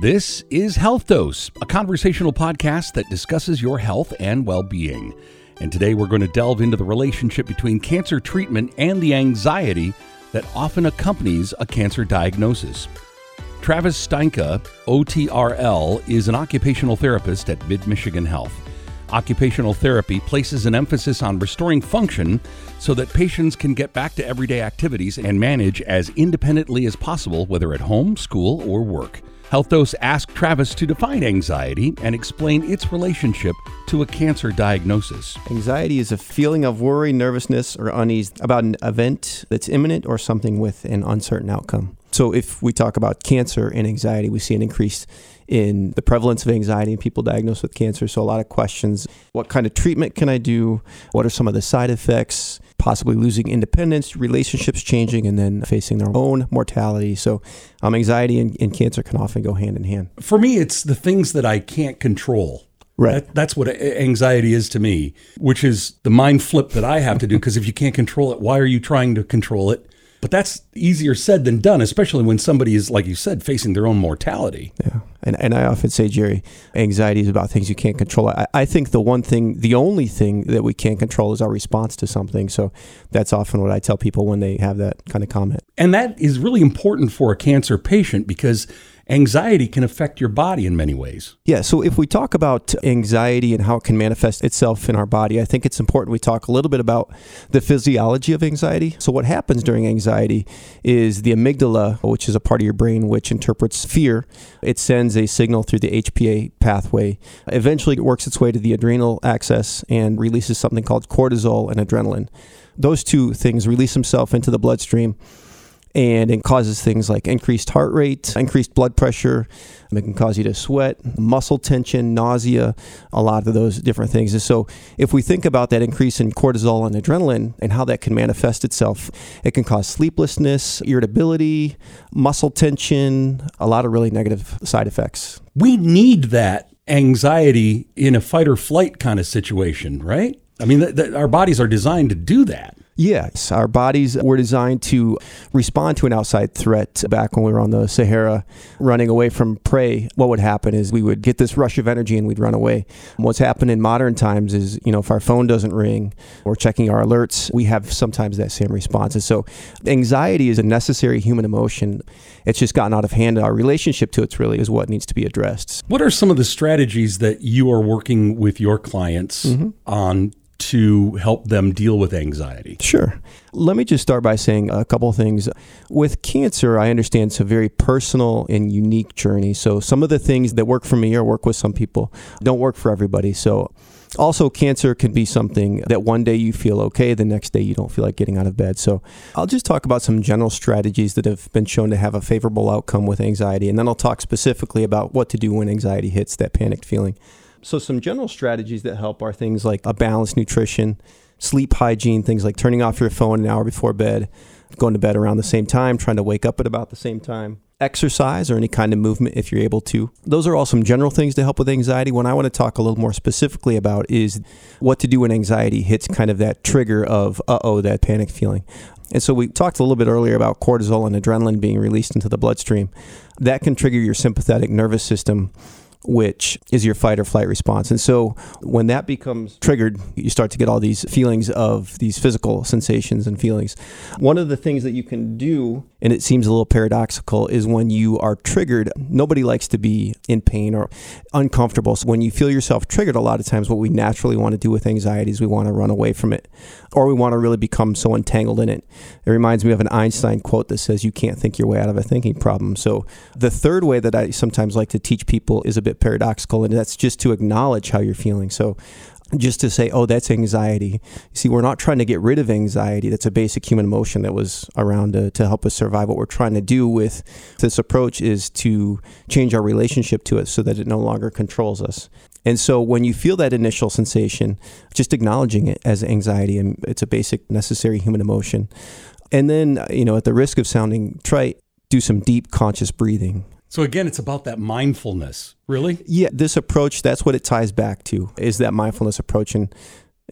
This is Health Dose, a conversational podcast that discusses your health and well being. And today we're going to delve into the relationship between cancer treatment and the anxiety that often accompanies a cancer diagnosis. Travis Steinke, OTRL, is an occupational therapist at Mid Michigan Health. Occupational therapy places an emphasis on restoring function so that patients can get back to everyday activities and manage as independently as possible, whether at home, school, or work. Health Dose asked Travis to define anxiety and explain its relationship to a cancer diagnosis. Anxiety is a feeling of worry, nervousness, or unease about an event that's imminent or something with an uncertain outcome. So, if we talk about cancer and anxiety, we see an increase in the prevalence of anxiety in people diagnosed with cancer. So, a lot of questions what kind of treatment can I do? What are some of the side effects? Possibly losing independence, relationships changing, and then facing their own mortality. So, um, anxiety and, and cancer can often go hand in hand. For me, it's the things that I can't control. Right. That, that's what anxiety is to me, which is the mind flip that I have to do. Because if you can't control it, why are you trying to control it? But that's easier said than done, especially when somebody is, like you said, facing their own mortality. Yeah. And, and I often say, Jerry, anxiety is about things you can't control. I, I think the one thing, the only thing that we can't control is our response to something. So that's often what I tell people when they have that kind of comment. And that is really important for a cancer patient because anxiety can affect your body in many ways. Yeah, so if we talk about anxiety and how it can manifest itself in our body, I think it's important we talk a little bit about the physiology of anxiety. So, what happens during anxiety is the amygdala, which is a part of your brain which interprets fear, it sends a signal through the HPA pathway. Eventually, it works its way to the adrenal axis and releases something called cortisol and adrenaline. Those two things release themselves into the bloodstream and it causes things like increased heart rate, increased blood pressure. Um, it can cause you to sweat, muscle tension, nausea, a lot of those different things. And so, if we think about that increase in cortisol and adrenaline and how that can manifest itself, it can cause sleeplessness, irritability, muscle tension, a lot of really negative side effects. We need that anxiety in a fight or flight kind of situation, right? I mean, th- th- our bodies are designed to do that. Yes, our bodies were designed to respond to an outside threat. Back when we were on the Sahara running away from prey, what would happen is we would get this rush of energy and we'd run away. What's happened in modern times is, you know, if our phone doesn't ring or checking our alerts, we have sometimes that same response. And so anxiety is a necessary human emotion. It's just gotten out of hand. Our relationship to it really is what needs to be addressed. What are some of the strategies that you are working with your clients mm-hmm. on to help them deal with anxiety? Sure. Let me just start by saying a couple of things. With cancer, I understand it's a very personal and unique journey. So some of the things that work for me or work with some people don't work for everybody. So also, cancer can be something that one day you feel okay, the next day you don't feel like getting out of bed. So, I'll just talk about some general strategies that have been shown to have a favorable outcome with anxiety, and then I'll talk specifically about what to do when anxiety hits that panicked feeling. So, some general strategies that help are things like a balanced nutrition, sleep hygiene, things like turning off your phone an hour before bed, going to bed around the same time, trying to wake up at about the same time, exercise or any kind of movement if you're able to. Those are all some general things to help with anxiety. What I want to talk a little more specifically about is what to do when anxiety hits kind of that trigger of, uh oh, that panic feeling. And so we talked a little bit earlier about cortisol and adrenaline being released into the bloodstream. That can trigger your sympathetic nervous system which is your fight or flight response. And so when that becomes triggered, you start to get all these feelings of these physical sensations and feelings. One of the things that you can do, and it seems a little paradoxical, is when you are triggered, nobody likes to be in pain or uncomfortable. So when you feel yourself triggered, a lot of times what we naturally want to do with anxiety is we want to run away from it or we want to really become so entangled in it. It reminds me of an Einstein quote that says, You can't think your way out of a thinking problem. So the third way that I sometimes like to teach people is a bit paradoxical, and that's just to acknowledge how you're feeling. So just to say, oh, that's anxiety. See, we're not trying to get rid of anxiety. That's a basic human emotion that was around to, to, help us survive. What we're trying to do with this approach is to change our relationship to it so that it no longer controls us. And so when you feel that initial sensation, just acknowledging it as anxiety, and it's a basic, necessary human emotion. And then, you know, at the risk of sounding trite, do some deep conscious breathing. So again, it's about that mindfulness, really? Yeah, this approach, that's what it ties back to, is that mindfulness approach. And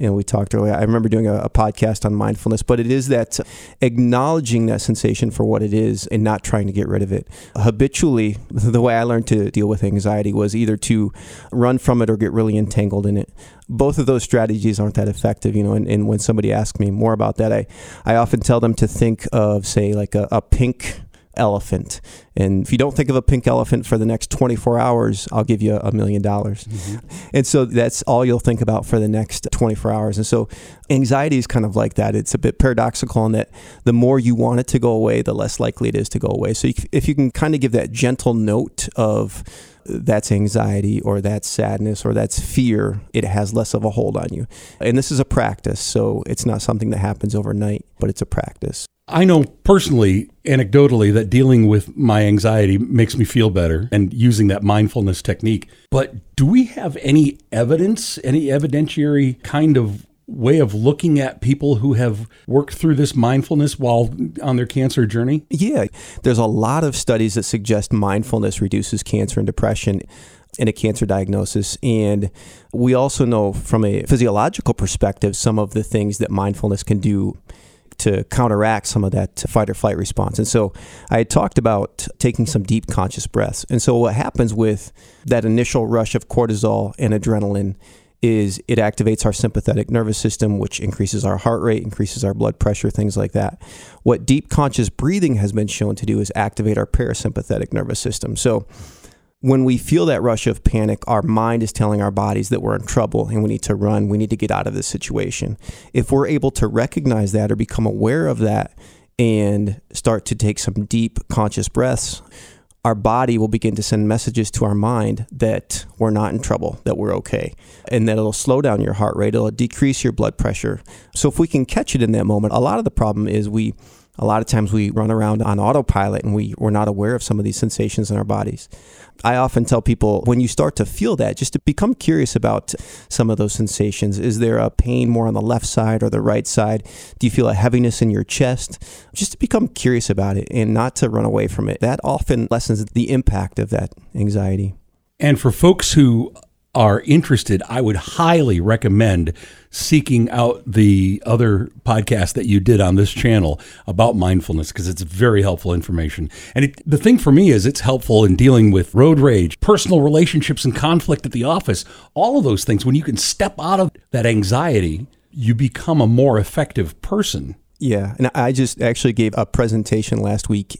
you know, we talked earlier. I remember doing a, a, podcast on mindfulness, but it is that acknowledging that sensation for what it is and not trying to get rid of it. Habitually, the way I learned to deal with anxiety was either to run from it or get really entangled in it. Both of those strategies aren't that effective, you know. And, and when somebody asks me more about that, I, I often tell them to think of, say, like a, a pink elephant. And if you don't think of a pink elephant for the next 24 hours, I'll give you a million dollars. Mm-hmm. And so that's all you'll think about for the next 24 hours. And so anxiety is kind of like that. It's a bit paradoxical in that the more you want it to go away, the less likely it is to go away. So if you can kind of give that gentle note of, that's anxiety or that's sadness or that's fear, it has less of a hold on you. And this is a practice, so it's not something that happens overnight, but it's a practice. I know personally, anecdotally, that dealing with my anxiety makes me feel better and using that mindfulness technique. But do we have any evidence, any evidentiary kind of way of looking at people who have worked through this mindfulness while on their cancer journey? Yeah, there's a lot of studies that suggest mindfulness reduces cancer and depression in a cancer diagnosis. And we also know from a physiological perspective some of the things that mindfulness can do to counteract some of that fight or flight response. And so I had talked about taking some deep conscious breaths. And so what happens with that initial rush of cortisol and adrenaline is it activates our sympathetic nervous system, which increases our heart rate, increases our blood pressure, things like that. What deep conscious breathing has been shown to do is activate our parasympathetic nervous system. So when we feel that rush of panic, our mind is telling our bodies that we're in trouble and we need to run, we need to get out of this situation. If we're able to recognize that or become aware of that and start to take some deep conscious breaths, our body will begin to send messages to our mind that we're not in trouble, that we're okay, and that it'll slow down your heart rate, it'll decrease your blood pressure. So if we can catch it in that moment, a lot of the problem is we a lot of times we run around on autopilot and we, we're not aware of some of these sensations in our bodies. I often tell people when you start to feel that, just to become curious about some of those sensations. Is there a pain more on the left side or the right side? Do you feel a heaviness in your chest? Just to become curious about it and not to run away from it. That often lessens the impact of that anxiety. And for folks who are interested, I would highly recommend seeking out the other podcast that you did on this channel about mindfulness because it's very helpful information. And it, the thing for me is it's helpful in dealing with road rage, personal relationships, and conflict at the office. All of those things, when you can step out of that anxiety, you become a more effective person. Yeah. And I just actually gave a presentation last week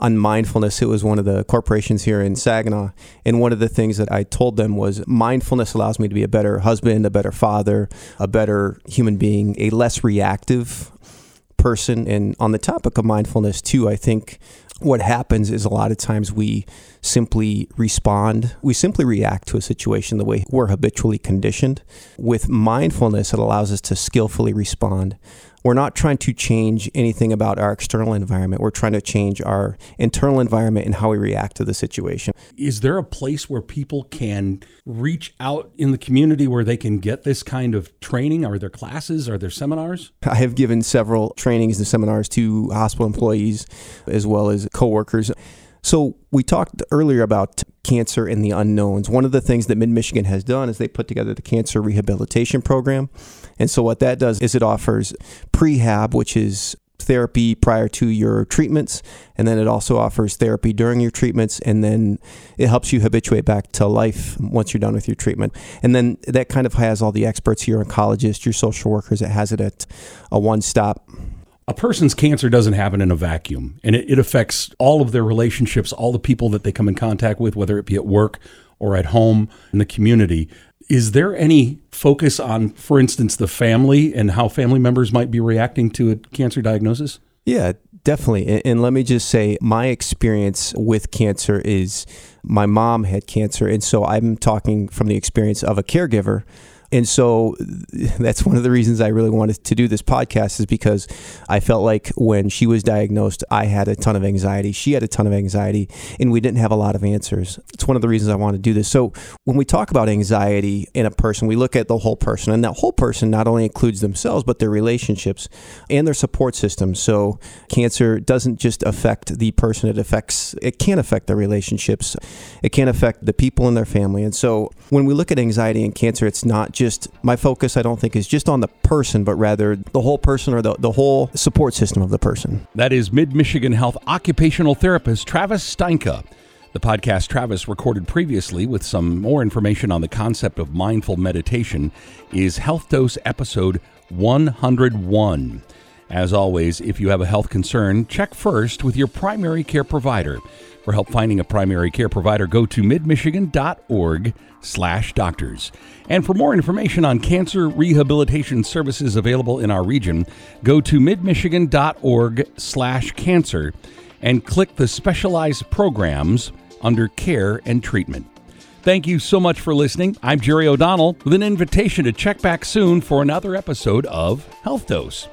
on mindfulness. It was one of the corporations here in Saginaw. And one of the things that I told them was mindfulness allows me to be a better husband, a better father, a better human being, a less reactive person. And on the topic of mindfulness, too, I think what happens is a lot of times we simply respond, we simply react to a situation the way we're habitually conditioned. With mindfulness, it allows us to skillfully respond we're not trying to change anything about our external environment. We're trying to change our internal environment and how we react to the situation. Is there a place where people can reach out in the community where they can get this kind of training? Are there classes? Are there seminars? I have given several trainings and seminars to hospital employees as well as coworkers. So we talked earlier about cancer and the unknowns. One of the things that Mid Michigan has done is they put together the cancer rehabilitation program. And so what that does is it offers prehab, which is therapy prior to your treatments, and then it also offers therapy during your treatments, and then it helps you habituate back to life once you're done with your treatment. And then that kind of has all the experts, your oncologists, your social workers. It has it at a one stop a person's cancer doesn't happen in a vacuum and it, it, affects all of their relationships, all the people that they come in contact with, whether it be at work or at home in the community. Is there any focus on, for instance, the family and how family members might be reacting to a cancer diagnosis? Yeah, definitely. And, and let me just say, my experience with cancer is my mom had cancer. And so I'm talking from the experience of a caregiver and so that's one of the reasons I really wanted to do this podcast is because I felt like when she was diagnosed, I had a ton of anxiety. She had a ton of anxiety, and we didn't have a lot of answers. It's one of the reasons I want to do this. So when we talk about anxiety in a person, we look at the whole person, and that whole person not only includes themselves, but their relationships and their support system. So cancer doesn't just affect the person, it affects, it can affect their relationships, it can affect the people in their family. And so when we look at anxiety and cancer, it's not just just my focus. I don't think is just on the person, but rather the whole person or the, the whole support system of the person. That is Mid Michigan Health occupational therapist Travis Steinke. The podcast Travis recorded previously with some more information on the concept of mindful meditation is Health Dose episode 101. As always, if you have a health concern, check first with your primary care provider. For help finding a primary care provider, go to midmichigan.org slash doctors. And for more information on cancer rehabilitation services available in our region, go to midmichigan.org slash cancer and click the specialized programs under care and treatment. Thank you so much for listening. I'm Jerry O'Donnell with an invitation to check back soon for another episode of Health Dose.